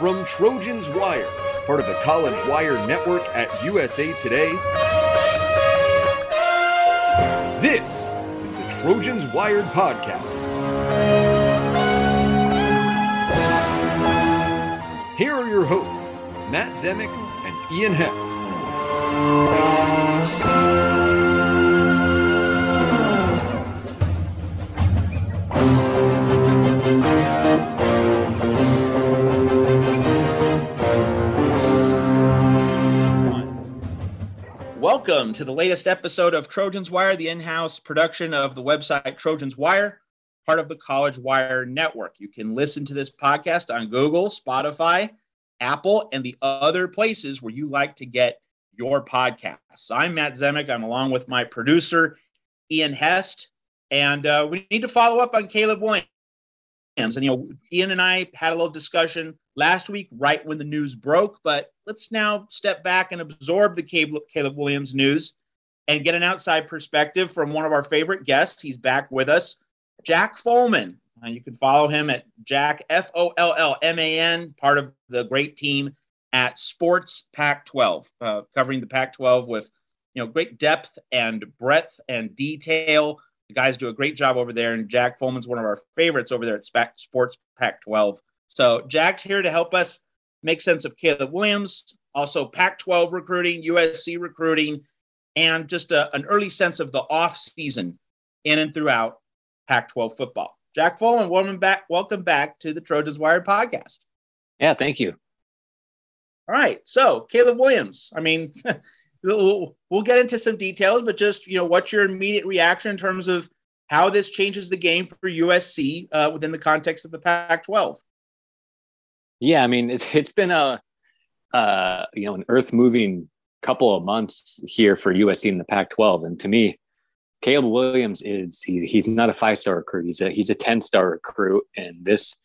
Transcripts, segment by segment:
From Trojans Wire, part of the College Wire network at USA Today, this is the Trojans Wired Podcast. Here are your hosts, Matt Zemek and Ian Hest. Welcome to the latest episode of Trojans Wire, the in house production of the website Trojans Wire, part of the College Wire Network. You can listen to this podcast on Google, Spotify, Apple, and the other places where you like to get your podcasts. I'm Matt Zemek. I'm along with my producer, Ian Hest. And uh, we need to follow up on Caleb Williams. And, you know, Ian and I had a little discussion last week, right when the news broke. But let's now step back and absorb the Caleb Williams news and get an outside perspective from one of our favorite guests. He's back with us, Jack Follman. Uh, you can follow him at Jack F O L L M A N, part of the great team at Sports Pac 12, uh, covering the Pac 12 with you know great depth and breadth and detail. The guys do a great job over there, and Jack Follman's one of our favorites over there at Sports Pac 12. So Jack's here to help us make sense of Caleb Williams, also Pac 12 recruiting, USC recruiting, and just a, an early sense of the off season in and throughout Pac 12 football. Jack Follman, welcome back. Welcome back to the Trojans Wired podcast. Yeah, thank you. All right. So Caleb Williams, I mean, we'll, we'll get into some details, but just, you know, what's your immediate reaction in terms of how this changes the game for USC uh, within the context of the Pac 12? Yeah, I mean, it's, it's been a, uh, you know, an earth moving couple of months here for USC in the Pac 12. And to me, Caleb Williams is he, he's not a five star recruit. He's a he's a ten star recruit, and this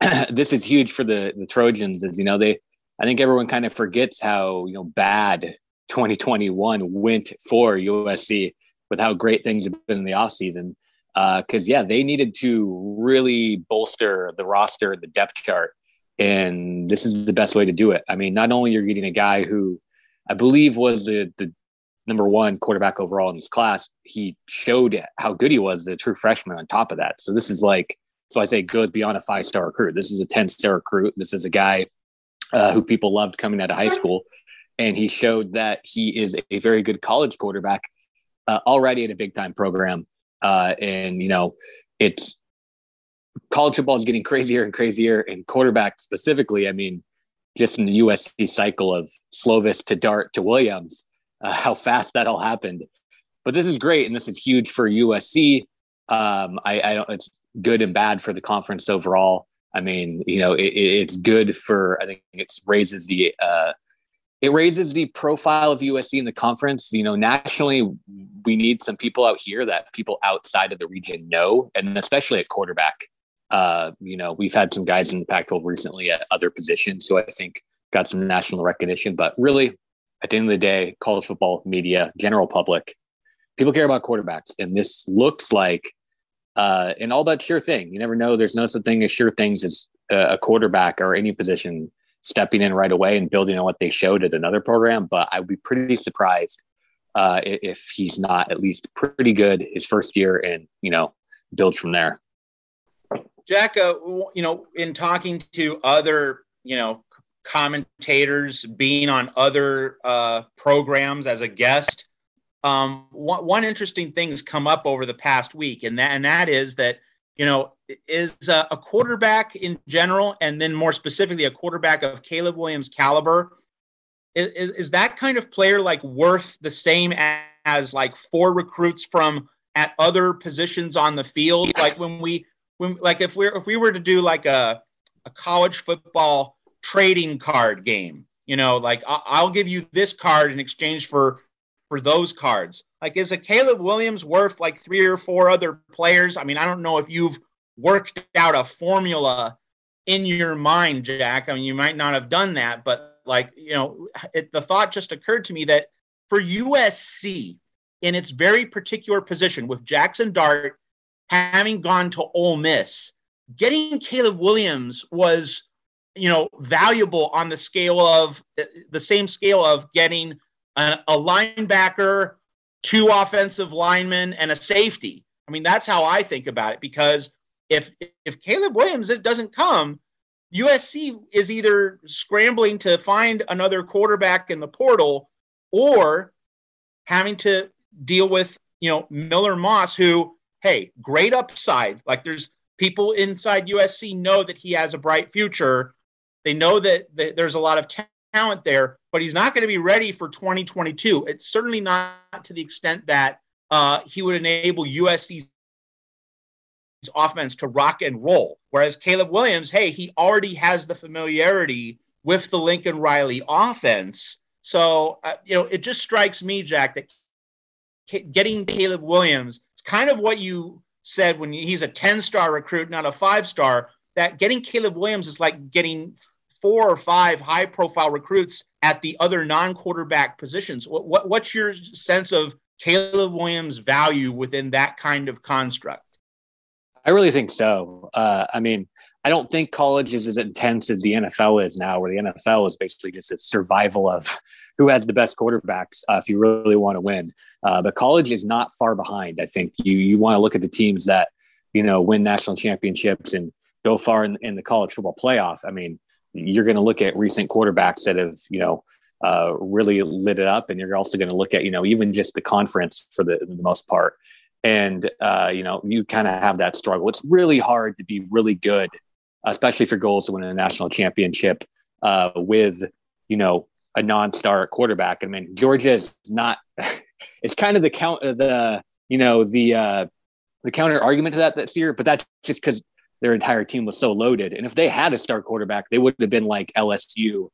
this is huge for the the Trojans. As you know, they I think everyone kind of forgets how you know bad 2021 went for USC with how great things have been in the offseason. Because uh, yeah, they needed to really bolster the roster, the depth chart, and this is the best way to do it. I mean, not only you're getting a guy who I believe was the the number one quarterback overall in his class, he showed how good he was as a true freshman on top of that. So this is like, so I say it goes beyond a five star recruit. This is a 10 star recruit. This is a guy uh, who people loved coming out of high school. And he showed that he is a very good college quarterback uh, already at a big time program. Uh, and, you know, it's college football is getting crazier and crazier. And quarterback specifically, I mean, just in the USC cycle of Slovis to Dart to Williams, uh, how fast that all happened. But this is great, and this is huge for USC. Um, I, I don't. It's good and bad for the conference overall. I mean, you know, it, it's good for. I think it raises the. Uh, it raises the profile of USC in the conference. You know, nationally, we need some people out here that people outside of the region know, and especially at quarterback. Uh, you know, we've had some guys in the Pac-12 recently at other positions, so I think got some national recognition. But really, at the end of the day, college football media, general public, people care about quarterbacks. And this looks like uh, an all but sure thing. You never know. There's no such thing as sure things as a quarterback or any position stepping in right away and building on what they showed at another program. But I would be pretty surprised uh, if he's not at least pretty good his first year and, you know, builds from there. Jack, uh, you know, in talking to other, you know, commentators, being on other uh, programs as a guest. Um, one, one interesting thing has come up over the past week, and that and that is that you know is a, a quarterback in general, and then more specifically a quarterback of Caleb Williams' caliber. Is, is that kind of player like worth the same as, as like four recruits from at other positions on the field? Like when we when like if we if we were to do like a a college football trading card game. You know, like I'll give you this card in exchange for for those cards. Like, is a Caleb Williams worth like three or four other players? I mean, I don't know if you've worked out a formula in your mind, Jack. I mean, you might not have done that, but like, you know, it, the thought just occurred to me that for USC in its very particular position with Jackson Dart having gone to Ole Miss, getting Caleb Williams was you know, valuable on the scale of the same scale of getting a, a linebacker, two offensive linemen, and a safety. I mean, that's how I think about it because if if Caleb Williams doesn't come, USC is either scrambling to find another quarterback in the portal or having to deal with, you know, Miller Moss, who, hey, great upside. Like there's people inside USC know that he has a bright future. They know that, that there's a lot of talent there, but he's not going to be ready for 2022. It's certainly not to the extent that uh, he would enable USC's offense to rock and roll. Whereas Caleb Williams, hey, he already has the familiarity with the Lincoln Riley offense. So, uh, you know, it just strikes me, Jack, that getting Caleb Williams, it's kind of what you said when he's a 10 star recruit, not a five star, that getting Caleb Williams is like getting four or five high profile recruits at the other non quarterback positions. What, what, what's your sense of Caleb Williams' value within that kind of construct? I really think so. Uh, I mean, I don't think college is as intense as the NFL is now, where the NFL is basically just a survival of who has the best quarterbacks uh, if you really want to win. Uh, but college is not far behind. I think you you want to look at the teams that you know win national championships and go far in, in the college football playoff. I mean, you're going to look at recent quarterbacks that have you know uh, really lit it up, and you're also going to look at you know even just the conference for the, the most part and uh, you know you kind of have that struggle. It's really hard to be really good, especially for goals to win a national championship uh, with you know a non-star quarterback. I mean, Georgia is not. it's kind of the count uh, the you know the uh, the counter argument to that this year, but that's just because their entire team was so loaded. And if they had a star quarterback, they would have been like LSU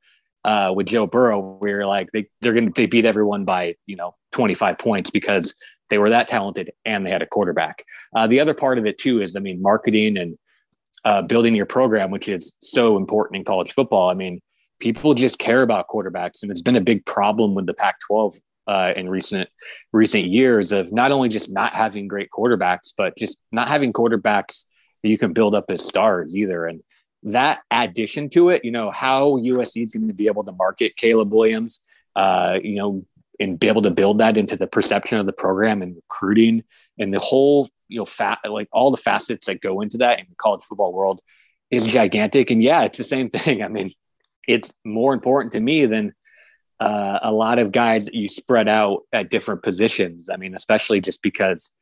uh, with Joe Burrow, where like they they're gonna they beat everyone by you know 25 points because they were that talented and they had a quarterback. Uh, the other part of it too is, I mean, marketing and uh, building your program, which is so important in college football. I mean, people just care about quarterbacks, and it's been a big problem with the Pac-12 uh, in recent recent years of not only just not having great quarterbacks, but just not having quarterbacks that you can build up as stars either. And that addition to it, you know, how USC is going to be able to market Caleb Williams, uh, you know, and be able to build that into the perception of the program and recruiting and the whole you know fat like all the facets that go into that in the college football world is gigantic. And yeah it's the same thing. I mean it's more important to me than uh, a lot of guys that you spread out at different positions. I mean especially just because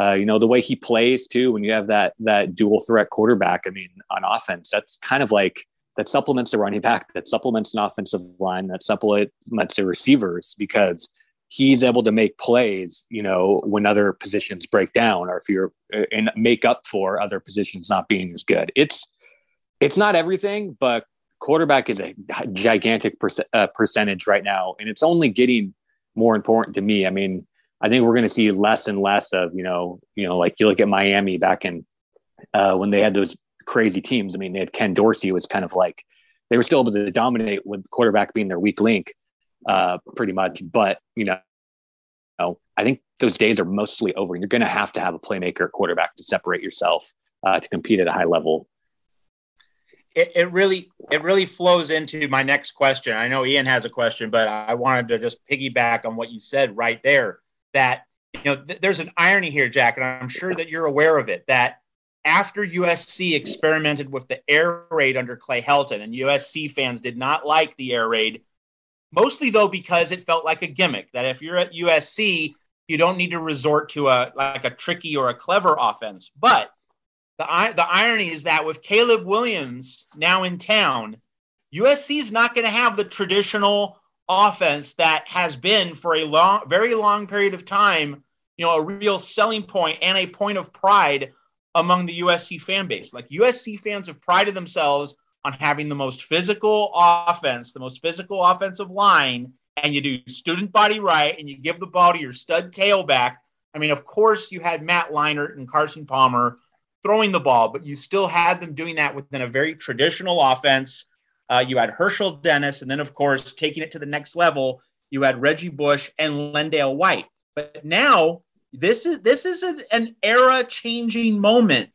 uh, you know the way he plays too when you have that that dual threat quarterback i mean on offense that's kind of like that supplements the running back, that supplements an offensive line, that supplements the receivers because he's able to make plays, you know, when other positions break down or if you're uh, and make up for other positions not being as good. It's it's not everything, but quarterback is a gigantic uh, percentage right now, and it's only getting more important to me. I mean, I think we're going to see less and less of you know, you know, like you look at Miami back in uh, when they had those crazy teams. I mean, they had Ken Dorsey was kind of like they were still able to dominate with quarterback being their weak link, uh, pretty much. But you know, you know, I think those days are mostly over, you're going to have to have a playmaker quarterback to separate yourself uh, to compete at a high level. It, it really it really flows into my next question. I know Ian has a question, but I wanted to just piggyback on what you said right there. That you know, th- there's an irony here, Jack, and I'm sure that you're aware of it. That after USC experimented with the air raid under Clay Helton, and USC fans did not like the air raid, mostly though because it felt like a gimmick. That if you're at USC, you don't need to resort to a like a tricky or a clever offense. But the the irony is that with Caleb Williams now in town, USC is not going to have the traditional offense that has been for a long, very long period of time. You know, a real selling point and a point of pride among the USC fan base. Like USC fans have prided themselves on having the most physical offense, the most physical offensive line, and you do student body right and you give the ball to your stud tailback. I mean, of course, you had Matt Leinart and Carson Palmer throwing the ball, but you still had them doing that within a very traditional offense. Uh, you had Hershel Dennis, and then, of course, taking it to the next level, you had Reggie Bush and LenDale White. But now this is this is an, an era changing moment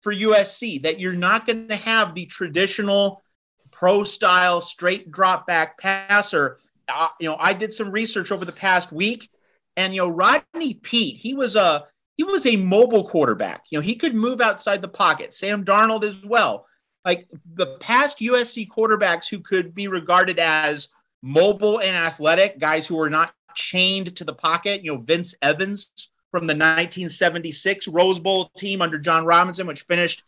for USC that you're not going to have the traditional pro style, straight drop back passer. Uh, you know, I did some research over the past week, and you know, Rodney Peete, he was a he was a mobile quarterback. You know, he could move outside the pocket. Sam Darnold as well. Like the past USC quarterbacks who could be regarded as mobile and athletic, guys who were not chained to the pocket. You know, Vince Evans from the 1976 Rose Bowl team under John Robinson, which finished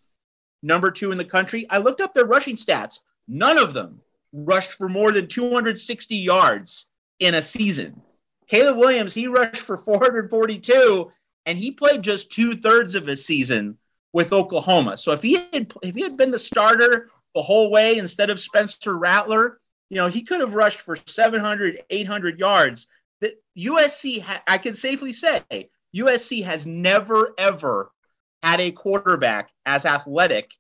number two in the country. I looked up their rushing stats. None of them rushed for more than 260 yards in a season. Caleb Williams, he rushed for 442, and he played just two thirds of his season with Oklahoma. So if he had if he had been the starter the whole way instead of Spencer Rattler, you know, he could have rushed for 700, 800 yards. That USC, ha- I can safely say, USC has never ever had a quarterback as athletic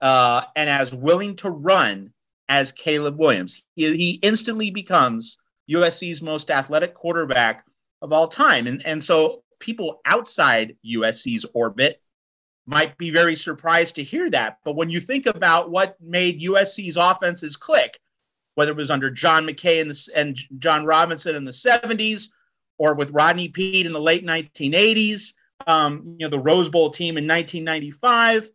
uh, and as willing to run as Caleb Williams. He, he instantly becomes USC's most athletic quarterback of all time. And, and so people outside USC's orbit might be very surprised to hear that. But when you think about what made USC's offenses click, whether it was under John McKay and, the, and John Robinson in the 70s or with Rodney Peete in the late 1980s, um, you know, the Rose Bowl team in 1995,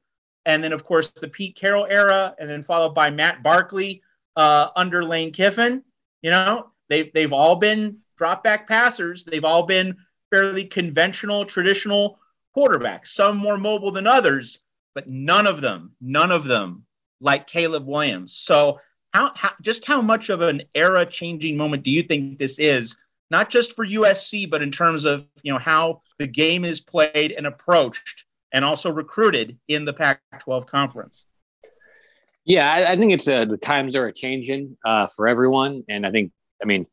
and then, of course, the Pete Carroll era, and then followed by Matt Barkley uh, under Lane Kiffin. You know, they've, they've all been drop back passers. They've all been fairly conventional, traditional quarterbacks, some more mobile than others, but none of them, none of them like Caleb Williams. So, how, how just how much of an era changing moment do you think this is? Not just for USC, but in terms of you know how the game is played and approached, and also recruited in the Pac-12 conference. Yeah, I, I think it's a, uh, the times are changing uh, for everyone, and I think I mean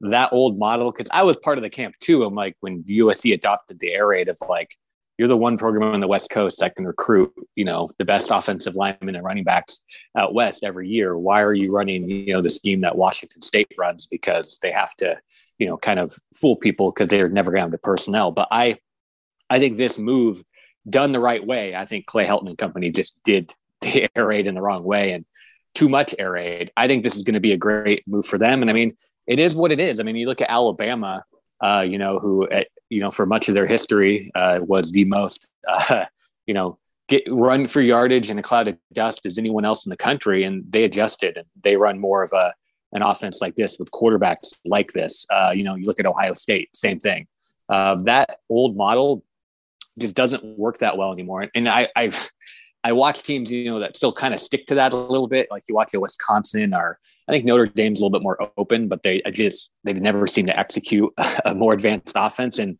that old model because I was part of the camp too. I'm like when USC adopted the air raid of like you're the one program on the West Coast that can recruit, you know, the best offensive linemen and running backs out west every year. Why are you running, you know, the scheme that Washington State runs because they have to, you know, kind of fool people because they're never going to have the personnel. But I, I think this move done the right way. I think Clay Helton and company just did the air raid in the wrong way and too much air raid. I think this is going to be a great move for them. And I mean, it is what it is. I mean, you look at Alabama, uh, you know, who at, you know, for much of their history, uh, was the most, uh, you know, get run for yardage in a cloud of dust as anyone else in the country. And they adjusted and they run more of a, an offense like this with quarterbacks like this. Uh, you know, you look at Ohio State, same thing. Uh, that old model just doesn't work that well anymore. And I, I've, I watch teams, you know, that still kind of stick to that a little bit. Like you watch a Wisconsin or I think Notre Dame's a little bit more open, but they just they've never seemed to execute a more advanced offense, and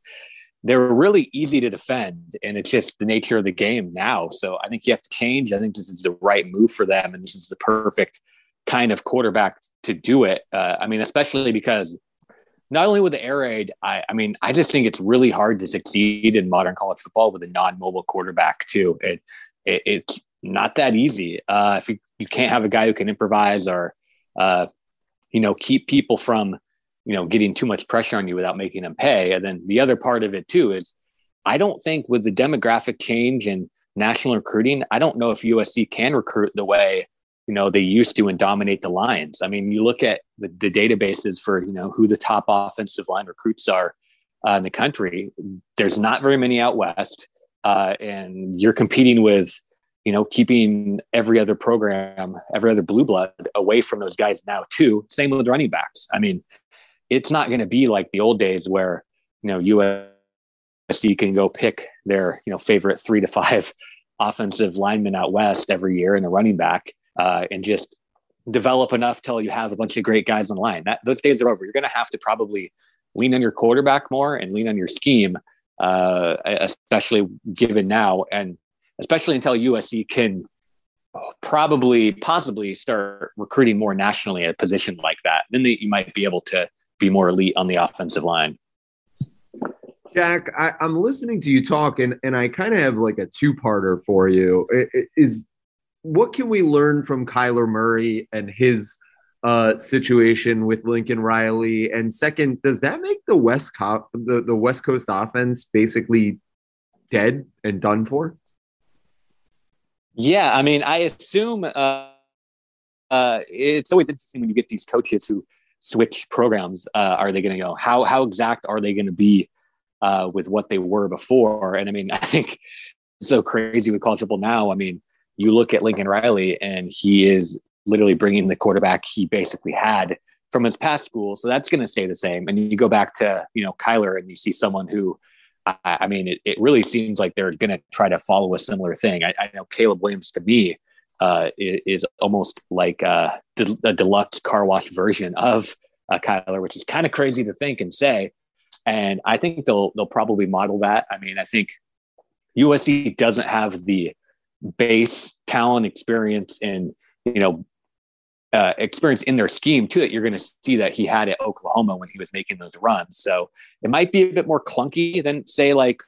they're really easy to defend. And it's just the nature of the game now. So I think you have to change. I think this is the right move for them, and this is the perfect kind of quarterback to do it. Uh, I mean, especially because not only with the air raid, I, I, mean, I just think it's really hard to succeed in modern college football with a non-mobile quarterback too. It, it it's not that easy. Uh, if you, you can't have a guy who can improvise or uh, you know, keep people from, you know, getting too much pressure on you without making them pay. And then the other part of it too is I don't think with the demographic change and national recruiting, I don't know if USC can recruit the way, you know, they used to and dominate the lines. I mean, you look at the, the databases for, you know, who the top offensive line recruits are uh, in the country. There's not very many out West. Uh, and you're competing with, you know, keeping every other program, every other blue blood away from those guys now too. Same with running backs. I mean, it's not going to be like the old days where, you know, USC can go pick their, you know, favorite three to five offensive linemen out west every year and a running back uh, and just develop enough till you have a bunch of great guys on the line. That those days are over. You're going to have to probably lean on your quarterback more and lean on your scheme, uh, especially given now. And especially until USC can probably possibly start recruiting more nationally at a position like that. Then they, you might be able to be more elite on the offensive line. Jack, I, am listening to you talk, and, and I kind of have like a two parter for you. Is what can we learn from Kyler Murray and his uh, situation with Lincoln Riley? And second, does that make the West Co- the, the West Coast offense basically dead and done for? Yeah, I mean, I assume uh, uh, it's always interesting when you get these coaches who switch programs. Uh, are they going to go? How how exact are they going to be uh, with what they were before? And I mean, I think so crazy with college football now. I mean, you look at Lincoln Riley, and he is literally bringing the quarterback he basically had from his past school. So that's going to stay the same. And you go back to you know Kyler, and you see someone who. I, I mean, it, it really seems like they're going to try to follow a similar thing. I, I know Caleb Williams to me, uh, is, almost like a, a, deluxe car wash version of uh, Kyler, which is kind of crazy to think and say. And I think they'll they'll probably model that. I mean, I think USC doesn't have the base talent experience and you know uh, experience in their scheme too that you're going to see that he had at Oklahoma when he was making those runs. So it might be a bit more clunky than say like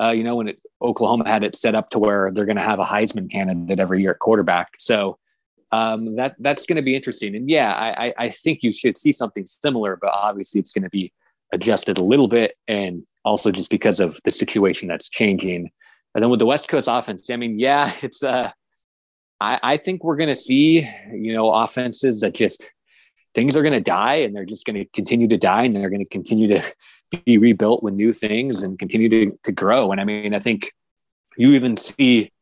uh, you know, when it, Oklahoma had it set up to where they're going to have a Heisman candidate every year at quarterback. So um, that that's going to be interesting. And yeah, I, I think you should see something similar, but obviously it's going to be adjusted a little bit, and also just because of the situation that's changing. And then with the West Coast offense, I mean, yeah, it's uh, I, I think we're to see you know offenses that just things are to die and they're just to continue to die and they're to continue to be rebuilt with new things and continue to, to grow. And I mean, I think you even see,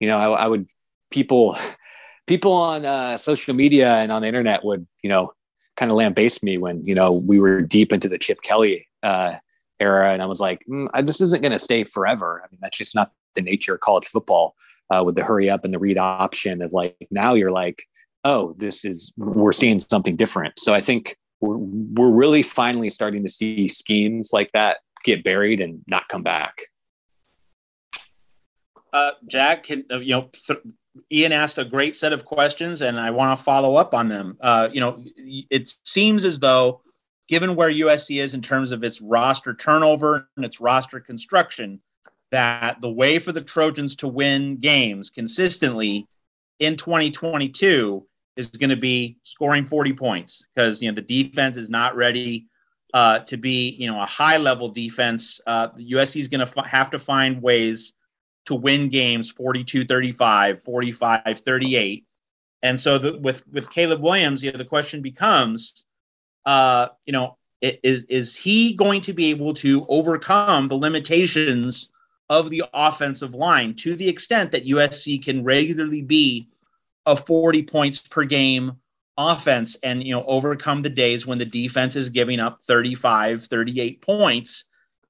you know, I, I would people, people on uh, social media and on the internet would, you know, kind of lambaste me when, you know, we were deep into the Chip Kelly uh, era. And I was like, mm, this isn't going to stay forever. I mean, that's just not the nature of college football uh, with the hurry up and the read option of like, now you're like, oh, this is, we're seeing something different. So I think we're, we're really finally starting to see schemes like that get buried and not come back. Uh, Jack, can, uh, you know, th- Ian asked a great set of questions, and I want to follow up on them. Uh, you know, it seems as though, given where USC is in terms of its roster turnover and its roster construction, that the way for the Trojans to win games consistently in 2022 is going to be scoring 40 points because you know the defense is not ready uh, to be you know a high level defense. Uh, USC is going to f- have to find ways to win games 42 35 45 38 and so the, with with Caleb Williams you know, the question becomes uh, you know is is he going to be able to overcome the limitations of the offensive line to the extent that USC can regularly be a 40 points per game offense and you know overcome the days when the defense is giving up 35 38 points?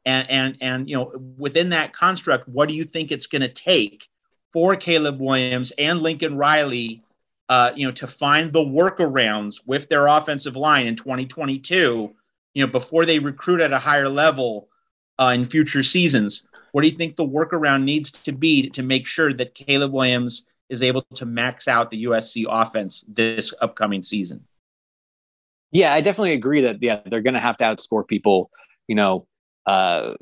And and and you know within that construct what do you think it's going to take for Caleb Williams and Lincoln Riley uh, you know to find the workarounds with their offensive line in 2022 you know before they recruit at a higher level uh, in future seasons what do you think the workaround needs to be to make sure that Caleb Williams is able to max out the USC offense this upcoming season. Yeah, I definitely agree that yeah, they're going to have to outscore people, you know, uh,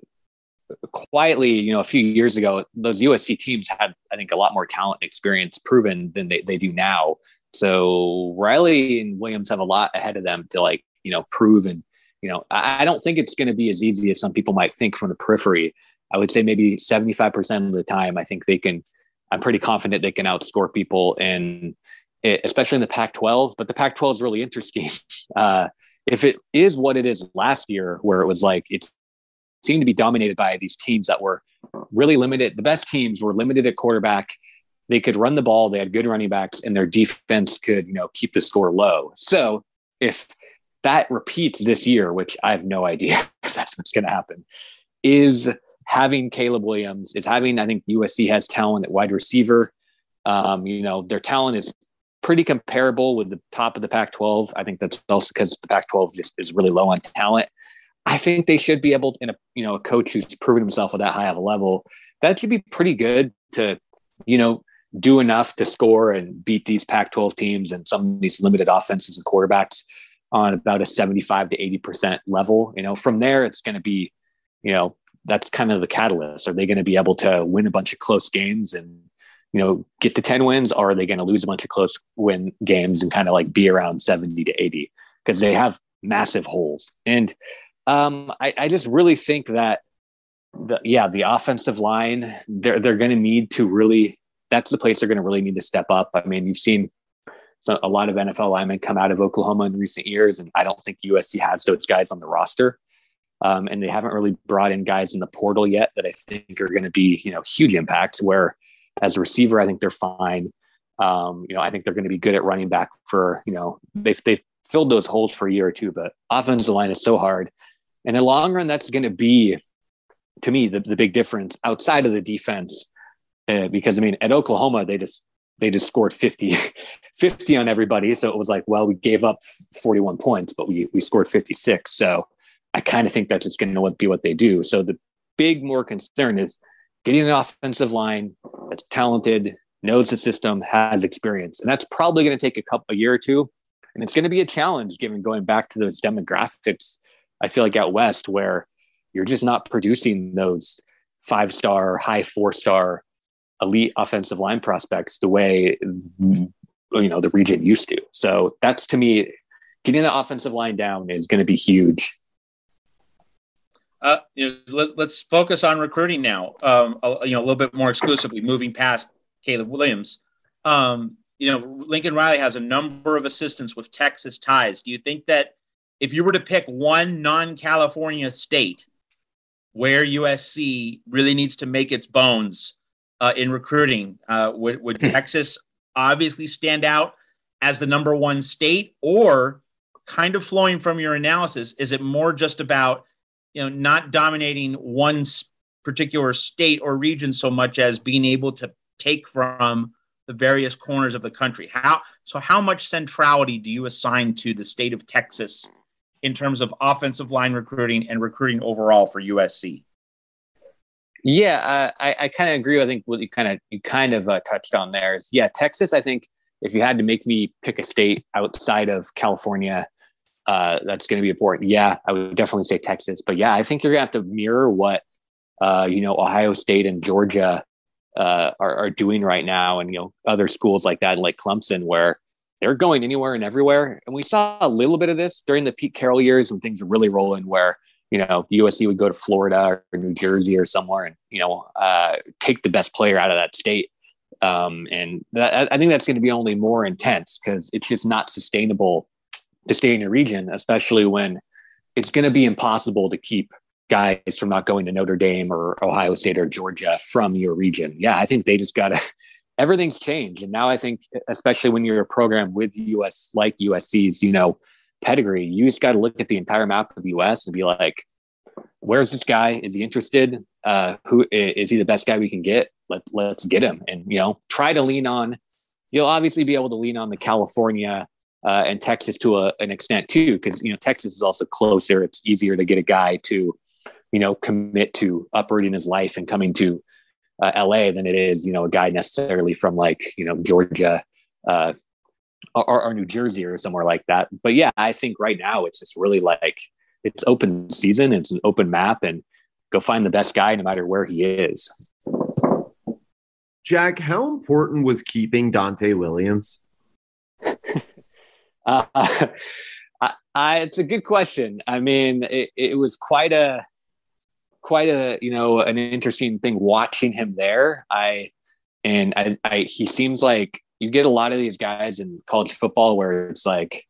quietly, you know, a few years ago, those USC teams had, I think, a lot more talent and experience proven than they, they do now. So Riley and Williams have a lot ahead of them to like, you know, prove and, you know, I, I don't think it's going to be as easy as some people might think from the periphery. I would say maybe 75% of the time, I think they can I'm pretty confident they can outscore people, and especially in the Pac-12. But the Pac-12 is really interesting. Uh, if it is what it is last year, where it was like it seemed to be dominated by these teams that were really limited. The best teams were limited at quarterback. They could run the ball. They had good running backs, and their defense could, you know, keep the score low. So if that repeats this year, which I have no idea if that's what's going to happen, is having Caleb Williams is having, I think USC has talent at wide receiver. Um, you know, their talent is pretty comparable with the top of the Pac 12. I think that's also because the Pac 12 is, is really low on talent. I think they should be able to, in a, you know, a coach who's proven himself at that high of a level, that should be pretty good to, you know, do enough to score and beat these Pac 12 teams and some of these limited offenses and quarterbacks on about a 75 to 80% level. You know, from there, it's going to be, you know, that's kind of the catalyst. Are they going to be able to win a bunch of close games and you know get to 10 wins or are they going to lose a bunch of close win games and kind of like be around 70 to 80 because they have massive holes and um, I, I just really think that the yeah the offensive line they're they're going to need to really that's the place they're going to really need to step up i mean you've seen a lot of NFL linemen come out of Oklahoma in recent years, and I don't think USC has those guys on the roster. Um, and they haven't really brought in guys in the portal yet that I think are going to be, you know, huge impacts. Where as a receiver, I think they're fine. Um, you know, I think they're going to be good at running back for, you know, they've they've filled those holes for a year or two, but offensive line is so hard. And in the long run, that's going to be, to me, the, the big difference outside of the defense. Uh, because I mean, at Oklahoma, they just they just scored 50, 50 on everybody. So it was like, well, we gave up 41 points, but we we scored 56. So I kind of think that's just going to be what they do. So the big more concern is getting an offensive line that's talented, knows the system, has experience, and that's probably going to take a couple a year or two, and it's going to be a challenge given going back to those demographics. I feel like out west where you're just not producing those five star, high four star, elite offensive line prospects the way you know the region used to. So that's to me, getting the offensive line down is going to be huge uh, you know, let's let's focus on recruiting now. Um, you know, a little bit more exclusively, moving past Caleb Williams. Um, you know, Lincoln Riley has a number of assistants with Texas ties. Do you think that if you were to pick one non-California state where USC really needs to make its bones uh, in recruiting, uh, would, would Texas obviously stand out as the number one state, or kind of flowing from your analysis, is it more just about you know not dominating one particular state or region so much as being able to take from the various corners of the country? How so how much centrality do you assign to the state of texas in terms of offensive line recruiting and recruiting overall for usc yeah i i kind of agree i think what you kind of you kind of uh, touched on there is yeah texas i think if you had to make me pick a state outside of california uh, that's going to be important. Yeah, I would definitely say Texas, but yeah, I think you're going to have to mirror what uh, you know Ohio State and Georgia uh, are, are, doing right now, and you know other schools like that, like Clemson, where they're going anywhere and everywhere. And we saw a little bit of this during the Pete Carroll years when things are really rolling, where you know USC would go to Florida or New Jersey or somewhere, and you know uh, take the best player out of that state. Um, and that, I think that's going to be only more intense because it's just not sustainable to stay in your region, especially when it's going to be impossible to keep guys from not going to Notre Dame or Ohio State or Georgia from your region. Yeah, I think they just got to. Everything's changed, and now I think, especially when you're a program with US like USC's, you know, pedigree, you just got to look at the entire map of the US and be like, where's this guy? Is he interested? Uh, who is he the best guy we can get? Let let's get him, and you know, try to lean on. You'll obviously be able to lean on the California uh, and Texas to a, an extent too, because you know Texas is also closer. It's easier to get a guy to, you know, commit to uprooting his life and coming to uh, LA than it is, you know, a guy necessarily from like you know Georgia uh, or, or New Jersey or somewhere like that. But yeah, I think right now it's just really like it's open season. It's an open map, and go find the best guy no matter where he is. Jack, how important was keeping Donte Williams? Uh, I, I, it's a good question. I mean, it, it was quite a quite a you know an interesting thing watching him there. I and I, I he seems like you get a lot of these guys in college football where it's like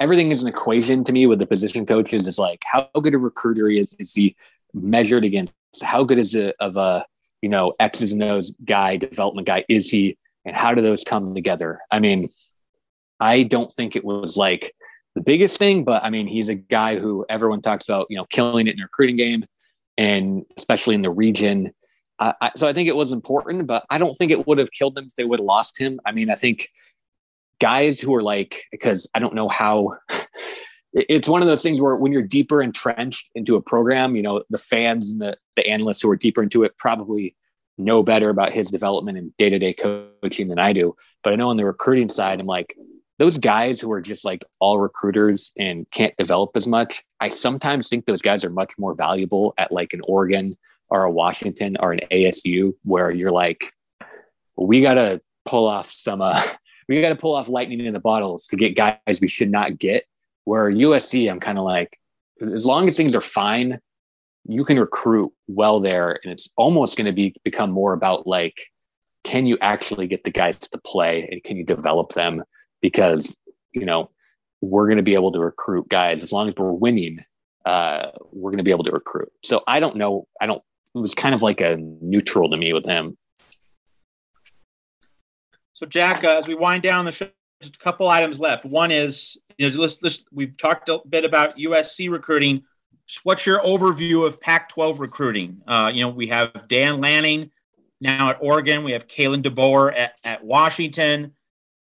everything is an equation to me with the position coaches. It's like how good a recruiter he is. Is he measured against how good is it of a you know X's and O's guy, development guy is he, and how do those come together? I mean, I don't think it was like the biggest thing, but I mean, he's a guy who everyone talks about, you know, killing it in the recruiting game and especially in the region. I, so I think it was important, but I don't think it would have killed them if they would have lost him. I mean, I think guys who are like, because I don't know how it's one of those things where when you're deeper entrenched into a program, you know, the fans and the, the analysts who are deeper into it probably know better about his development and day-to-day coaching than I do. But I know on the recruiting side, I'm like, those guys who are just like all recruiters and can't develop as much, I sometimes think those guys are much more valuable at like an Oregon or a Washington or an ASU where you're like, we got to pull off some, uh, we got to pull off lightning in the bottles to get guys we should not get. Where USC, I'm kind of like, as long as things are fine, you can recruit well there. And it's almost going to be become more about like, can you actually get the guys to play and can you develop them? Because you know we're going to be able to recruit guys as long as we're winning. Uh, we're going to be able to recruit. So I don't know. I don't. It was kind of like a neutral to me with him. So Jack, uh, as we wind down the show, a couple items left. One is you know let's, let's, we've talked a bit about USC recruiting. What's your overview of Pac-12 recruiting? Uh, you know, we have Dan Lanning now at Oregon. We have Kalen DeBoer at, at Washington.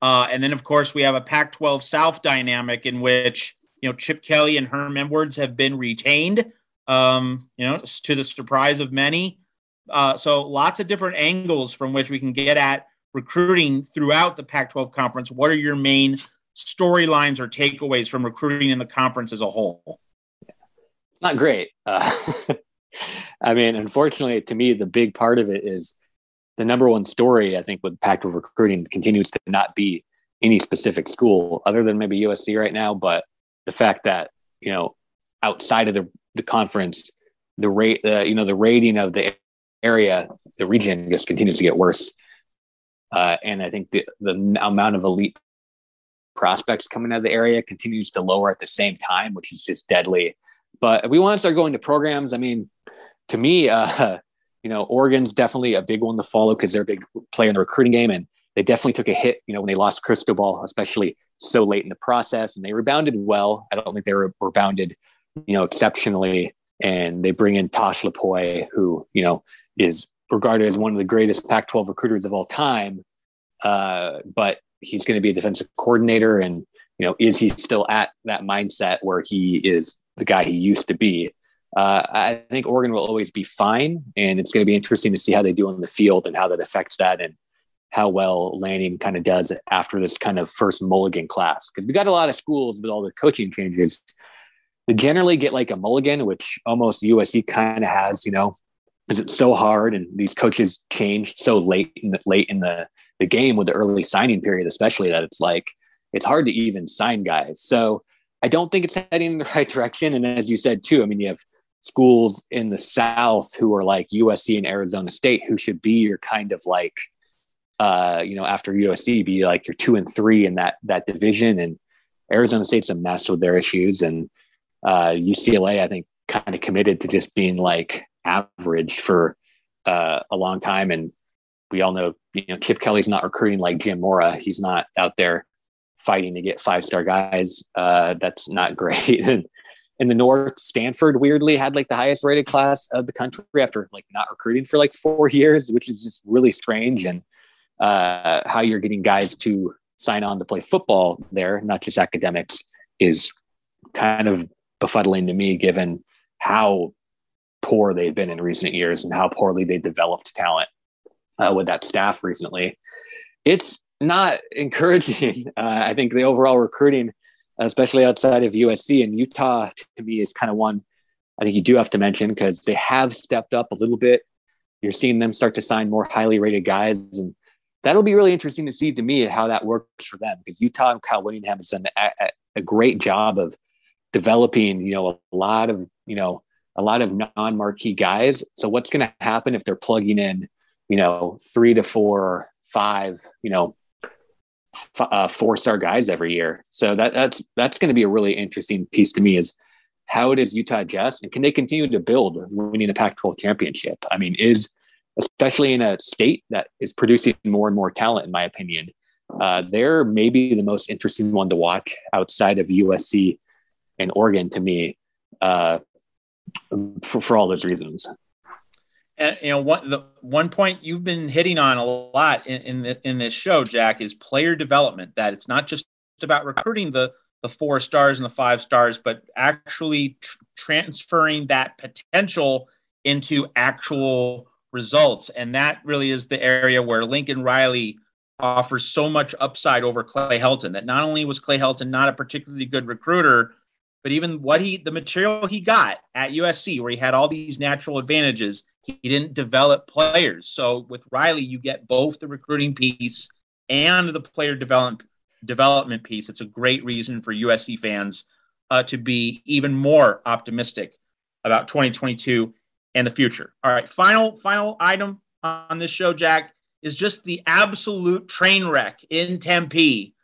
Uh, and then, of course, we have a Pac 12 South dynamic in which, you know, Chip Kelly and Herm Edwards have been retained, um, you know, to the surprise of many. Uh, so lots of different angles from which we can get at recruiting throughout the Pac 12 conference. What are your main storylines or takeaways from recruiting in the conference as a whole? Not great. Uh, I mean, unfortunately, to me, the big part of it is the number one story I think with Pac 12 recruiting continues to not be any specific school other than maybe USC right now, but the fact that you know outside of the the conference, the rate, uh, you know, the rating of the area, the region just continues to get worse. Uh, and I think the the amount of elite prospects coming out of the area continues to lower at the same time, which is just deadly. But we want to start going to programs, I mean, to me, uh, you know, Oregon's definitely a big one to follow because they're a big player in the recruiting game, and they definitely took a hit. You know, when they lost Cristobal, especially so late in the process, and they rebounded well. I don't think they were rebounded, you know, exceptionally. And they bring in Tosh Lupoi, who you know is regarded as one of the greatest Pac-12 recruiters of all time. Uh, but he's going to be a defensive coordinator, and you know, is he still at that mindset where he is the guy he used to be? Uh, I think Oregon will always be fine, and it's going to be interesting to see how they do on the field and how that affects that, and how well Lanning kind of does after this kind of first mulligan class. Because we got a lot of schools with all the coaching changes. They generally get like a mulligan, which almost USC kind of has, you know, because it's so hard and these coaches change so late in the late in the, the game with the early signing period, especially that it's like it's hard to even sign guys. So I don't think it's heading in the right direction. And as you said too, I mean, you have schools in the South who are like USC and Arizona State, who should be your kind of like, uh, you know, after USC, be like your two and three in that that division. And Arizona State's a mess with their issues, and uh, UCLA, I think, kind of committed to just being like average for uh, a long time. And we all know, you know, Chip Kelly's not recruiting like Jim Mora. He's not out there fighting to get five star guys. Uh, that's not great. and in the north stanford weirdly had like the highest rated class of the country after like not recruiting for like four years which is just really strange and uh, how you're getting guys to sign on to play football there not just academics is kind of befuddling to me given how poor they've been in recent years and how poorly they developed talent uh, with that staff recently. It's not encouraging. Uh, i think the overall recruiting especially outside of USC and Utah to me is kind of one I think you do have to mention because they have stepped up a little bit. You're seeing them start to sign more highly rated guys, and that'll be really interesting to see to me how that works for them because Utah and Kyle Whittingham has done a, a great job of developing, you know, a lot of you know a lot of non-marquee guys. So what's going to happen if they're plugging in, you know, three to four, five, you know, uh, four star guys every year. So that that's that's going to be a really interesting piece to me is how does Utah adjust and can they continue to build winning a Pac-12 championship? I mean, is especially in a state that is producing more and more talent, in my opinion, uh, they're maybe the most interesting one to watch outside of USC and Oregon to me uh, for, for all those reasons and you know one the one point you've been hitting on a lot in in, the, in this show jack is player development that it's not just about recruiting the the four stars and the five stars but actually tr- transferring that potential into actual results. And that really is the area where lincoln riley offers so much upside over clay helton that not only was clay helton not a particularly good recruiter but even what he the material he got at usc where he had all these natural advantages he didn't develop players. So with Riley, you get both the recruiting piece and the player development development piece. It's a great reason for USC fans uh, to be even more optimistic about 2022 and the future. All right, final final item on this show, Jack, is just the absolute train wreck in Tempe.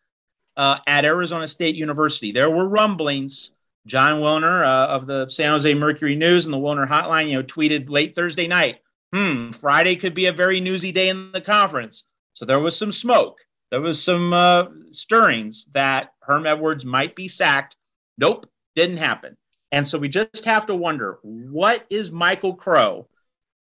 Uh, at Arizona State University. There were rumblings. Jon Wilner uh, of the San Jose Mercury News and the Wilner Hotline, you know, tweeted late Thursday night, "Hmm, Friday could be a very newsy day in the conference." So there was some smoke. There was some uh, stirrings that Herm Edwards might be sacked. Nope, didn't happen. And so we just have to wonder what is Michael Crow,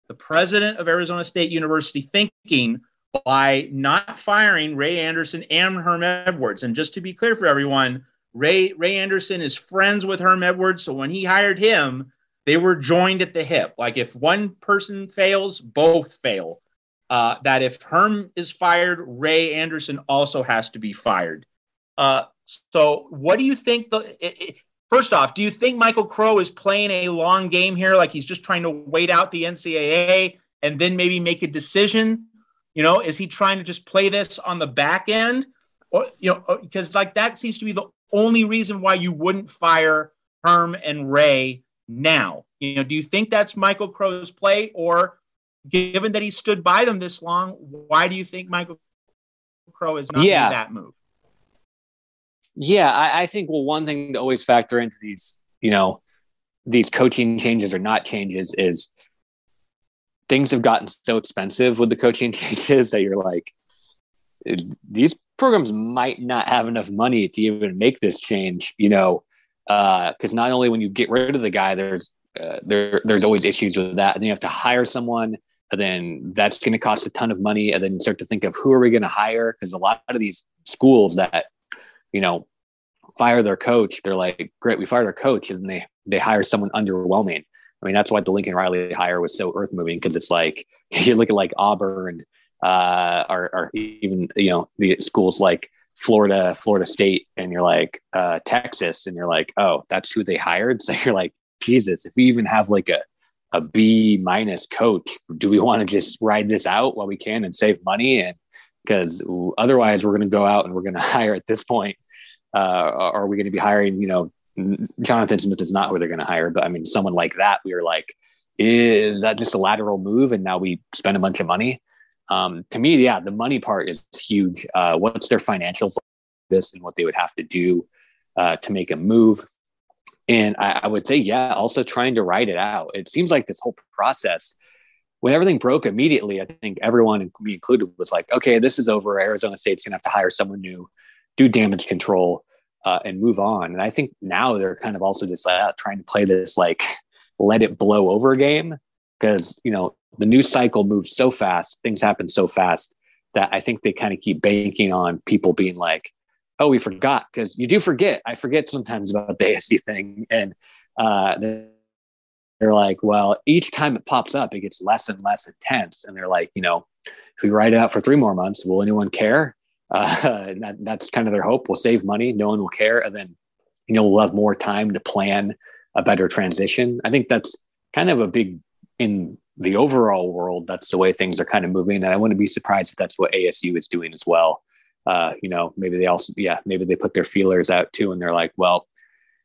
the president of Arizona State University, thinking by not firing Ray Anderson and Herm Edwards? And just to be clear for everyone, Ray Ray Anderson is friends with Herm Edwards, so when he hired him, they were joined at the hip. Like if one person fails, both fail. Uh, that if Herm is fired, Ray Anderson also has to be fired. Uh, so, what do you think? The it, it, First off, do you think Michael Crow is playing a long game here? Like he's just trying to wait out the NCAA and then maybe make a decision? You know, is he trying to just play this on the back end? Or, you know, because like that seems to be the only reason why you wouldn't fire Herm and Ray now. You know, do you think that's Michael Crow's play? Or given that he stood by them this long, why do you think Michael Crow is not yeah. that move? Yeah, I, I think well, one thing to always factor into these, you know, these coaching changes or not changes is things have gotten so expensive with the coaching changes that you're like, these programs might not have enough money to even make this change, you know, because uh, not only when you get rid of the guy, there's uh, there there's always issues with that, and then you have to hire someone, and then that's going to cost a ton of money, and then you start to think of who are we going to hire? Because a lot of these schools that you know, fire their coach, they're like, great, we fired our coach, and they they hire someone underwhelming. I mean, that's why the Lincoln Riley hire was so earth moving because it's like you look at like Auburn, uh, or, or even you know the schools like Florida, Florida State, and you're like uh, Texas, and you're like, oh, that's who they hired. So you're like, Jesus, if we even have like a a B minus coach, do we want to just ride this out while we can and save money? And because otherwise, we're going to go out and we're going to hire at this point uh, are we going to be hiring, you know, Jonathan Smith is not who they're going to hire, but I mean, someone like that, we were like, is that just a lateral move? And now we spend a bunch of money. Um, to me, yeah, the money part is huge. Uh, what's their financials like this and what they would have to do uh, to make a move? And I, I, would say, yeah, also trying to write it out. It seems like this whole process, when everything broke immediately, I think everyone, me included, was like, okay, this is over. Arizona State's going to have to hire someone new, do damage control uh, and move on. And I think now they're kind of also just trying to play this like let it blow over game because you know the news cycle moves so fast, things happen so fast that I think they kind of keep banking on people being like, "Oh, we forgot," because you do forget. I forget sometimes about the ASC thing, and uh, they're like, "Well, each time it pops up, it gets less and less intense." And they're like, "You know, if we write it out for three more months, will anyone care?" Uh, that, that's kind of their hope. We'll save money. No one will care. And then, you know, we'll have more time to plan a better transition. I think that's kind of a big in the overall world. That's the way things are kind of moving. And I wouldn't be surprised if that's what ASU is doing as well. Uh, you know, maybe they also, yeah, maybe they put their feelers out too. And they're like, well,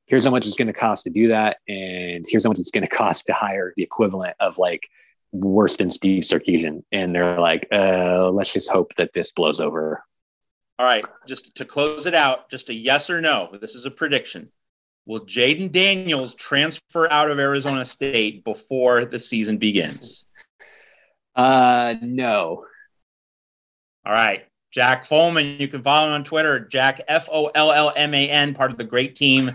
here's how much it's going to cost to do that. And here's how much it's going to cost to hire the equivalent of like worse than Steve Sarkisian. And they're like, uh, let's just hope that this blows over all right, just to close it out, just a yes or no. This is a prediction. Will Jayden Daniels transfer out of Arizona State before the season begins? Uh, no. All right. Jack Follman, you can follow him on Twitter, Jack F O L L M A N, part of the great team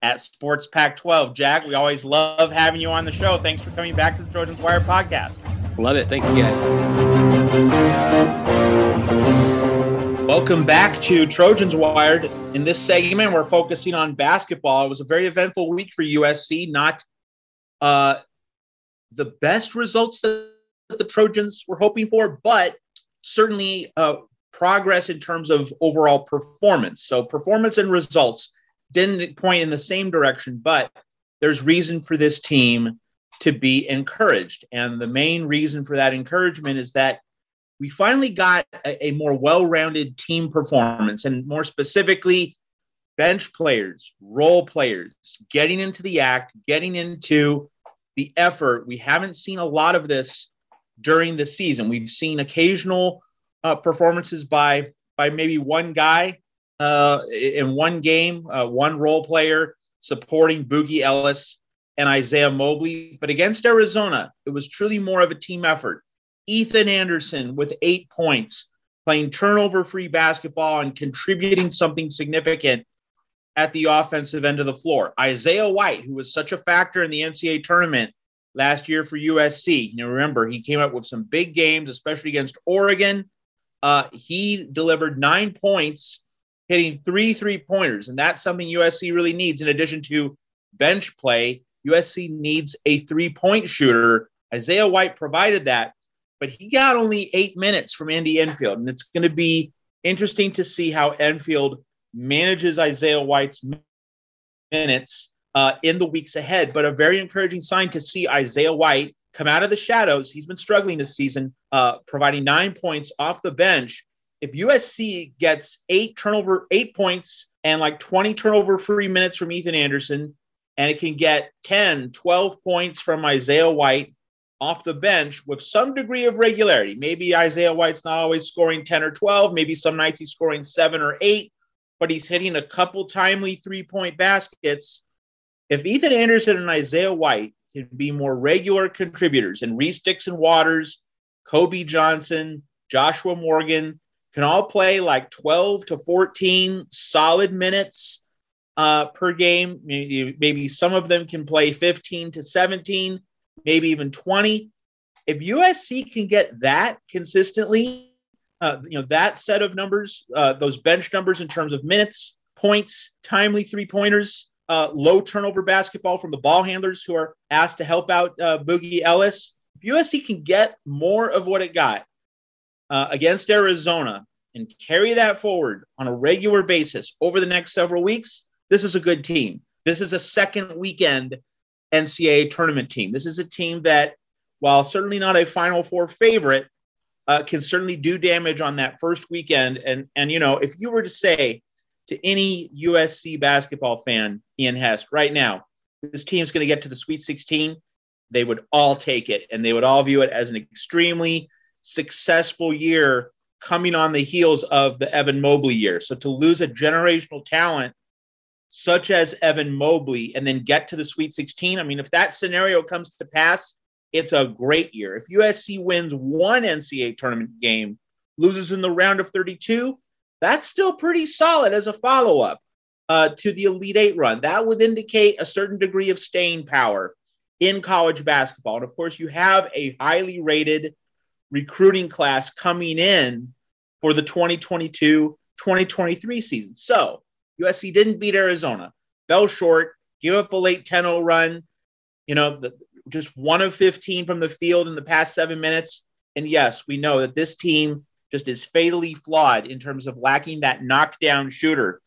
at Sports Pac 12. Jack, we always love having you on the show. Thanks for coming back to the Trojans Wire podcast. Love it. Thank you, guys. Welcome back to Trojans Wired. In this segment, we're focusing on basketball. It was a very eventful week for USC. Not uh, the best results that the Trojans were hoping for, but certainly uh, progress in terms of overall performance. So, performance and results didn't point in the same direction, but there's reason for this team to be encouraged. And the main reason for that encouragement is that we finally got a, a more well-rounded team performance and more specifically bench players role players getting into the act getting into the effort we haven't seen a lot of this during the season we've seen occasional uh, performances by by maybe one guy uh, in one game, uh, one role player supporting Boogie Ellis and Isaiah Mobley. But against Arizona, it was truly more of a team effort. Ethan Anderson with eight points, playing turnover free basketball and contributing something significant at the offensive end of the floor. Isaiah White, who was such a factor in the NCAA tournament last year for USC. You know, remember, he came up with some big games, especially against Oregon. Uh, he delivered nine points, hitting three three pointers. And that's something USC really needs in addition to bench play. USC needs a three point shooter. Isaiah White provided that, but he got only eight minutes from Andy Enfield. And it's going to be interesting to see how Enfield manages Isaiah White's minutes uh, in the weeks ahead. But a very encouraging sign to see Isaiah White come out of the shadows. He's been struggling this season, uh, providing nine points off the bench. If USC gets eight turnover, eight points and like 20 turnover free minutes from Ethan Anderson, and it can get 10, 12 points from Isaiah White off the bench with some degree of regularity. Maybe Isaiah White's not always scoring 10 or 12. Maybe some nights he's scoring seven or eight, but he's hitting a couple timely three point baskets. If Ethan Anderson and Isaiah White can be more regular contributors, and Reese Dixon and Waters, Kobe Johnson, Joshua Morgan can all play like 12 to 14 solid minutes uh, per game. Maybe, maybe some of them can play 15 to 17, maybe even 20. If USC can get that consistently, uh, you know that set of numbers, uh, those bench numbers in terms of minutes, points, timely three pointers, uh, low turnover basketball from the ball handlers who are asked to help out uh, Boogie Ellis. If USC can get more of what it got uh, against Arizona and carry that forward on a regular basis over the next several weeks, this is a good team. This is a second weekend NCAA tournament team. This is a team that, while certainly not a Final Four favorite, uh, can certainly do damage on that first weekend. And and you know, if you were to say to any USC basketball fan, Ian Hess, right now, this team's going to get to the Sweet 16, they would all take it and they would all view it as an extremely successful year coming on the heels of the Evan Mobley year. So to lose a generational talent such as Evan Mobley and then get to the Sweet 16, I mean, if that scenario comes to pass, it's a great year. If USC wins one NCAA tournament game, loses in the round of 32, that's still pretty solid as a follow up uh, to the Elite Eight run. That would indicate a certain degree of staying power in college basketball. And of course, you have a highly rated recruiting class coming in for the 2022 2023 season. So USC didn't beat Arizona, fell short, give up a late 10 0 run. You know, the, just one of 15 from the field in the past seven minutes. And yes, we know that this team just is fatally flawed in terms of lacking that knockdown shooter,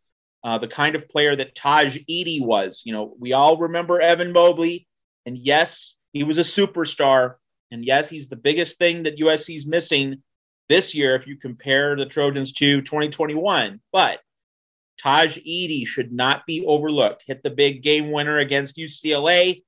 uh, the kind of player that Tahj Eaddy was. You know, we all remember Evan Mobley, and yes, he was a superstar. And yes, he's the biggest thing that USC is missing this year if you compare the Trojans to 2021. But Tahj Eaddy should not be overlooked. Hit the big game winner against UCLA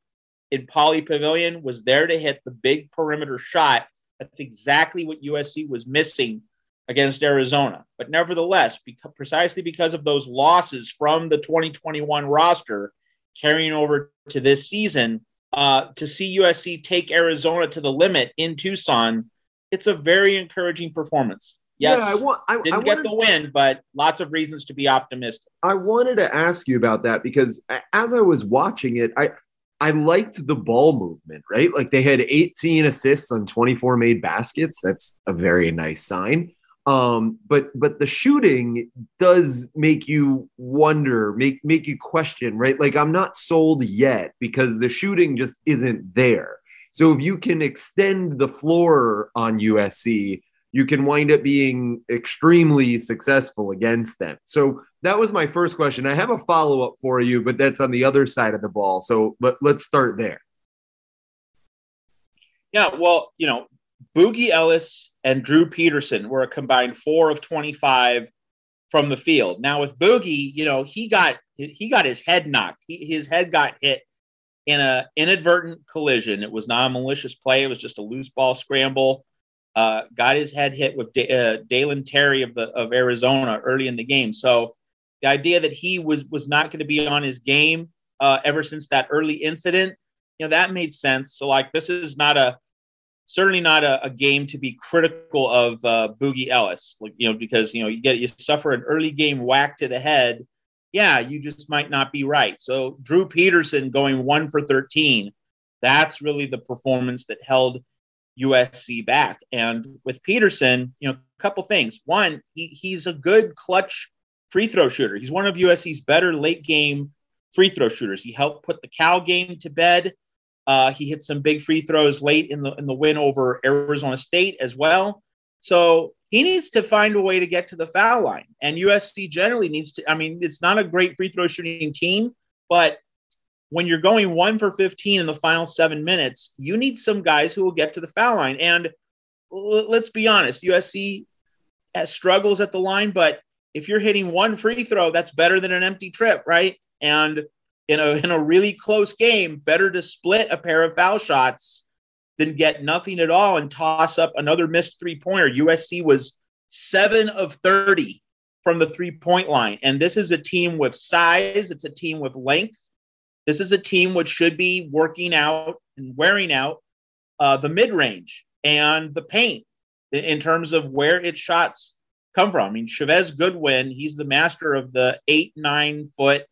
in Pauley Pavilion was there to hit the big perimeter shot. That's exactly what USC was missing against Arizona. But nevertheless, because, precisely because of those losses from the 2021 roster carrying over to this season, uh, to see USC take Arizona to the limit in Tucson, it's a very encouraging performance. Yes, yeah, I, want, I didn't I get the win, but lots of reasons to be optimistic. I wanted to ask you about that because as I was watching it, I I liked the ball movement, right? Like they had 18 assists on 24 made baskets. That's a very nice sign. Um, but but the shooting does make you wonder, make make you question, right? Like I'm not sold yet because the shooting just isn't there. So if you can extend the floor on USC, you can wind up being extremely successful against them. So that was my first question. I have a follow up for you, but that's on the other side of the ball. So let, let's start there. Yeah, well, you know, Boogie Ellis and Drew Peterson were a combined four of 25 from the field. Now with Boogie, you know, he got he got his head knocked. He, his head got hit in a inadvertent collision. It was not a malicious play. It was just a loose ball scramble uh, got his head hit with D- uh, Dalen Terry of the of Arizona early in the game. So the idea that he was was not going to be on his game uh, ever since that early incident, you know, that made sense. So like, this is not a certainly not a, a game to be critical of uh, Boogie Ellis, like you know, because you know you get you suffer an early game whack to the head. Yeah, you just might not be right. So Drew Peterson going one for thirteen, that's really the performance that held USC back. And with Peterson, you know, a couple things. One, he, he's a good clutch free throw shooter. He's one of USC's better late game free throw shooters. He helped put the Cal game to bed. Uh, he hit some big free throws late in the in the win over Arizona State as well. So he needs to find a way to get to the foul line. And USC generally needs to. I mean, it's not a great free throw shooting team, but when you're going one for 15 in the final seven minutes, you need some guys who will get to the foul line. And l- let's be honest, USC has struggles at the line, but if you're hitting one free throw, that's better than an empty trip, right? And in a in a really close game, better to split a pair of foul shots than get nothing at all and toss up another missed three pointer. USC was seven of 30 from the three point line. And this is a team with size, it's a team with length. This is a team which should be working out and wearing out uh, the mid range and the paint in terms of where its shots come from. I mean, Chavez Goodwin, he's the master of the eight, nine foot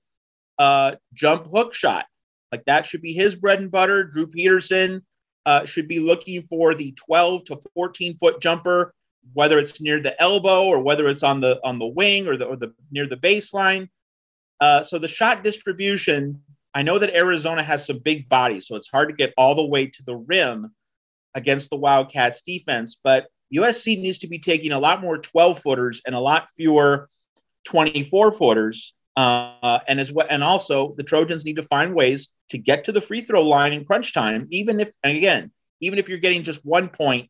uh, jump hook shot. Like that should be his bread and butter. Drew Peterson uh, should be looking for the 12 to 14 foot jumper, whether it's near the elbow or whether it's on the on the wing or the or the near the baseline. Uh, so the shot distribution, I know that Arizona has some big bodies, so it's hard to get all the way to the rim against the Wildcats defense. But USC needs to be taking a lot more 12 footers and a lot fewer 24 footers uh, and as well, and also the Trojans need to find ways to get to the free throw line in crunch time, even if, and again, even if you're getting just one point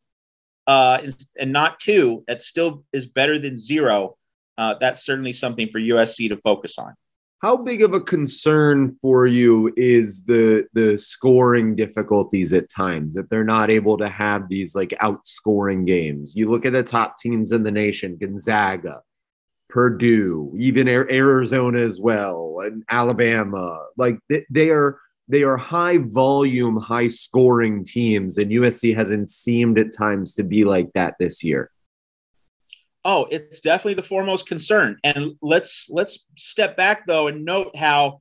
uh, and not two, that still is better than zero. Uh, that's certainly something for USC to focus on. How big of a concern for you is the the scoring difficulties at times that they're not able to have these like outscoring games? You look at the top teams in the nation, Gonzaga, Purdue, even Arizona as well, and Alabama. Like they are they are high volume, high scoring teams, and USC hasn't seemed at times to be like that this year. Oh, it's definitely the foremost concern. And let's let's step back though and note how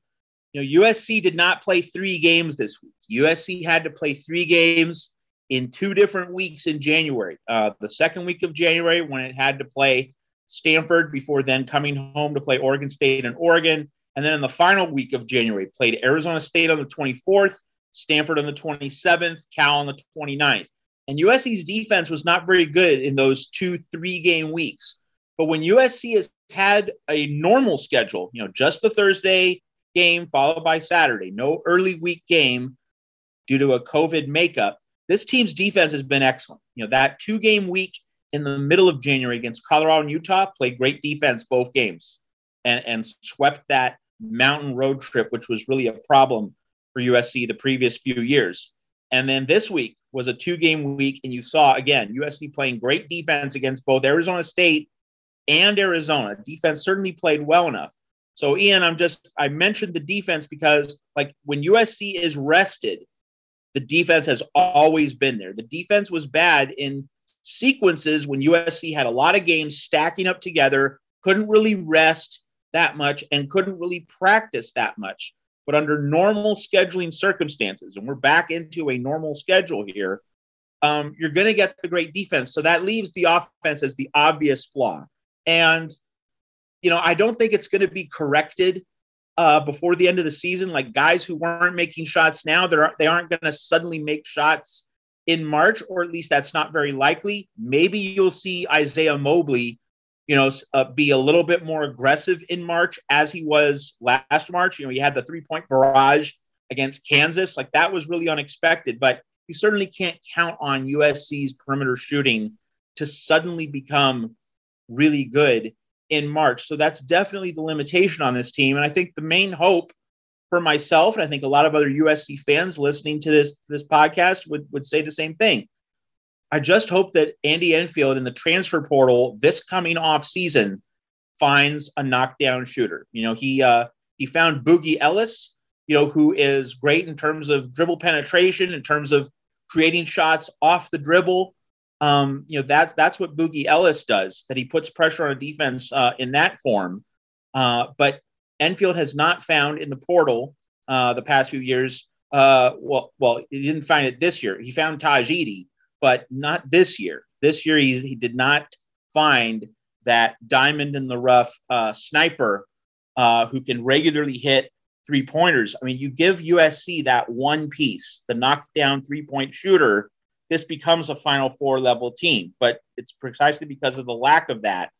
you know USC did not play three games this week. USC had to play three games in two different weeks in January. Uh, the second week of January when it had to play Stanford before then coming home to play Oregon State and Oregon. And then in the final week of January, played Arizona State on the 24th, Stanford on the 27th, Cal on the 29th. And USC's defense was not very good in those two three game weeks. But when USC has had a normal schedule, you know, just the Thursday game followed by Saturday, no early week game due to a COVID makeup, this team's defense has been excellent. You know, that two game week in the middle of January against Colorado and Utah, played great defense both games and, and swept that mountain road trip, which was really a problem for USC the previous few years. And then this week was a two game week, and you saw again USC playing great defense against both Arizona State and Arizona. Defense certainly played well enough. So, Ian, I'm just, I mentioned the defense because, like, when USC is rested, the defense has always been there. The defense was bad in sequences when USC had a lot of games stacking up together, couldn't really rest that much, and couldn't really practice that much. But under normal scheduling circumstances, and we're back into a normal schedule here, um, you're going to get the great defense. So that leaves the offense as the obvious flaw. And, you know, I don't think it's going to be corrected uh, before the end of the season. Like guys who weren't making shots now, they're, they aren't going to suddenly make shots in March, or at least that's not very likely. Maybe you'll see Isaiah Mobley, you know, uh, be a little bit more aggressive in March as he was last March. You know, he had the three point barrage against Kansas. Like that was really unexpected, but you certainly can't count on USC's perimeter shooting to suddenly become really good in March. So that's definitely the limitation on this team. And I think the main hope for myself, and I think a lot of other USC fans listening to this this podcast would would say the same thing. I just hope that Andy Enfield in the transfer portal this coming off season finds a knockdown shooter. You know, he uh, he found Boogie Ellis, you know, who is great in terms of dribble penetration, in terms of creating shots off the dribble. Um, you know, that's that's what Boogie Ellis does. That he puts pressure on a defense uh, in that form. Uh, but Enfield has not found in the portal uh, the past few years. Uh, well, well, he didn't find it this year. He found Tahj Eaddy, but not this year. This year, he, he did not find that diamond in the rough uh, sniper uh, who can regularly hit three pointers. I mean, you give USC that one piece, the knockdown three point shooter, this becomes a Final Four level team. But it's precisely because of the lack of that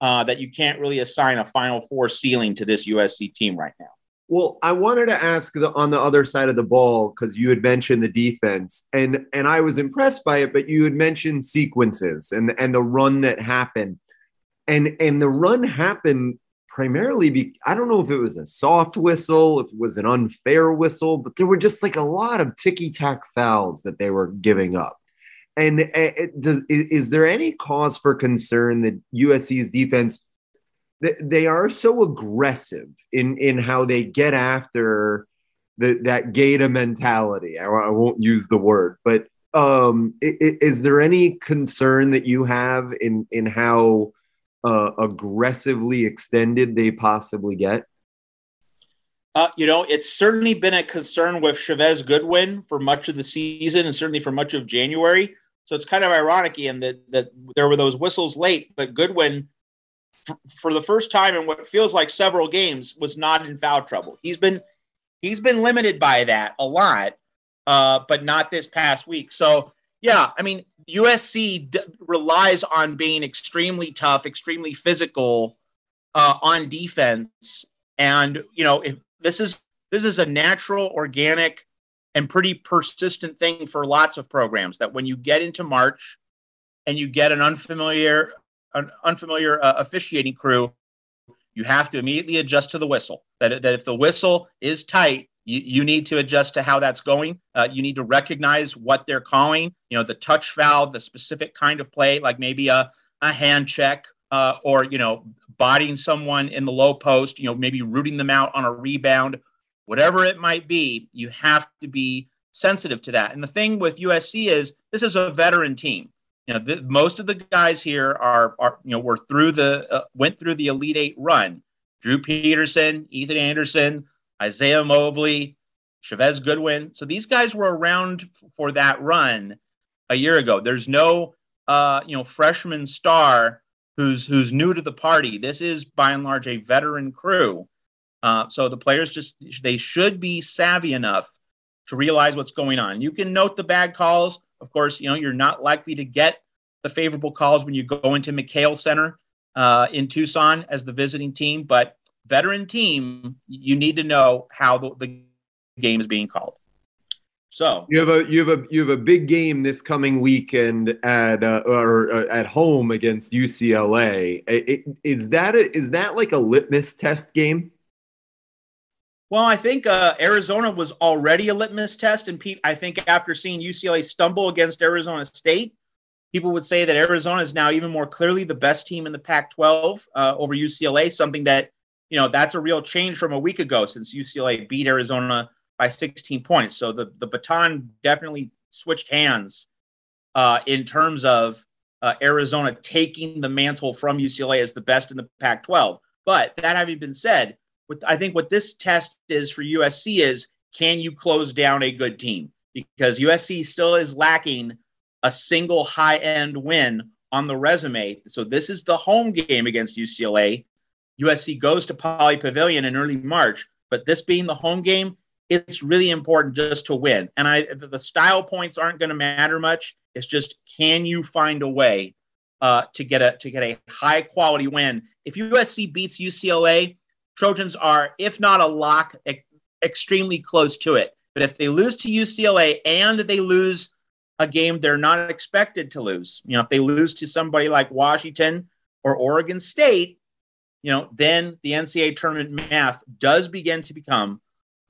uh, that you can't really assign a Final Four ceiling to this USC team right now. Well, I wanted to ask the, on the other side of the ball because you had mentioned the defense, and and I was impressed by it. But you had mentioned sequences and and the run that happened, and and the run happened primarily. Be, I don't know if it was a soft whistle, if it was an unfair whistle, but there were just like a lot of ticky tack fouls that they were giving up. And eh, it does, is there any cause for concern that USC's defense they are so aggressive in in how they get after the, that Gator mentality? I, I won't use the word, but um, is there any concern that you have in in how uh, aggressively extended they possibly get? Uh, you know, it's certainly been a concern with Chavez Goodwin for much of the season and certainly for much of January. So it's kind of ironic, Ian, that that there were those whistles late, but Goodwin, for the first time in what feels like several games, was not in foul trouble. He's been he's been limited by that a lot, uh, but not this past week. So yeah, I mean USC d- relies on being extremely tough, extremely physical uh, on defense, and you know if this is this is a natural, organic and pretty persistent thing for lots of programs that when you get into March and you get an unfamiliar an unfamiliar uh, officiating crew, you have to immediately adjust to the whistle. That, that if the whistle is tight, you, you need to adjust to how that's going. Uh, you need to recognize what they're calling, you know, the touch foul, the specific kind of play, like maybe a, a hand check uh, or, you know, bodying someone in the low post, you know, maybe rooting them out on a rebound whatever it might be, you have to be sensitive to that. And the thing with USC is this is a veteran team. You know, the, most of the guys here are, are you know, were through the uh, went through the Elite Eight run. Drew Peterson, Ethan Anderson, Isaiah Mobley, Chavez Goodwin. So these guys were around for that run a year ago. There's no, uh, you know, freshman star who's who's new to the party. This is by and large a veteran crew. Uh, so the players just they should be savvy enough to realize what's going on. You can note the bad calls. Of course, you know you're not likely to get the favorable calls when you go into McKale Center uh, in Tucson as the visiting team, but veteran team, you need to know how the, the game is being called. So you have a you have a you have a big game this coming weekend at uh, or uh, at home against UCLA. Is that a, is that like a litmus test game? Well, I think uh, Arizona was already a litmus test, and Pete, I think after seeing UCLA stumble against Arizona State, people would say that Arizona is now even more clearly the best team in the Pac-12 uh, over UCLA. Something that you know that's a real change from a week ago since UCLA beat Arizona by 16 points. So the the baton definitely switched hands uh, in terms of uh, Arizona taking the mantle from UCLA as the best in the Pac-12. But that having been said what I think what this test is for USC is can you close down a good team? Because USC still is lacking a single high end win on the resume. So this is the home game against UCLA. USC goes to Pauley Pavilion in early March, but this being the home game, it's really important just to win. And I the style points aren't going to matter much. It's just can you find a way uh, to get a to get a high quality win? If USC beats UCLA, Trojans are, if not a lock, e- extremely close to it. But if they lose to UCLA and they lose a game they're not expected to lose, you know, if they lose to somebody like Washington or Oregon State, you know, then the NCAA tournament math does begin to become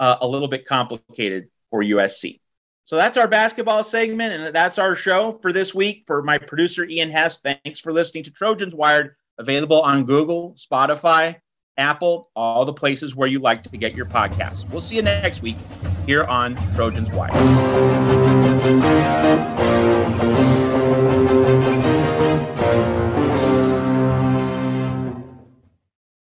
uh, a little bit complicated for USC. So that's our basketball segment, and that's our show for this week. For my producer, Ian Hess, thanks for listening to Trojans Wired Available on Google, Spotify, Apple, all the places where you like to get your podcasts. We'll see you next week here on Trojans Wire.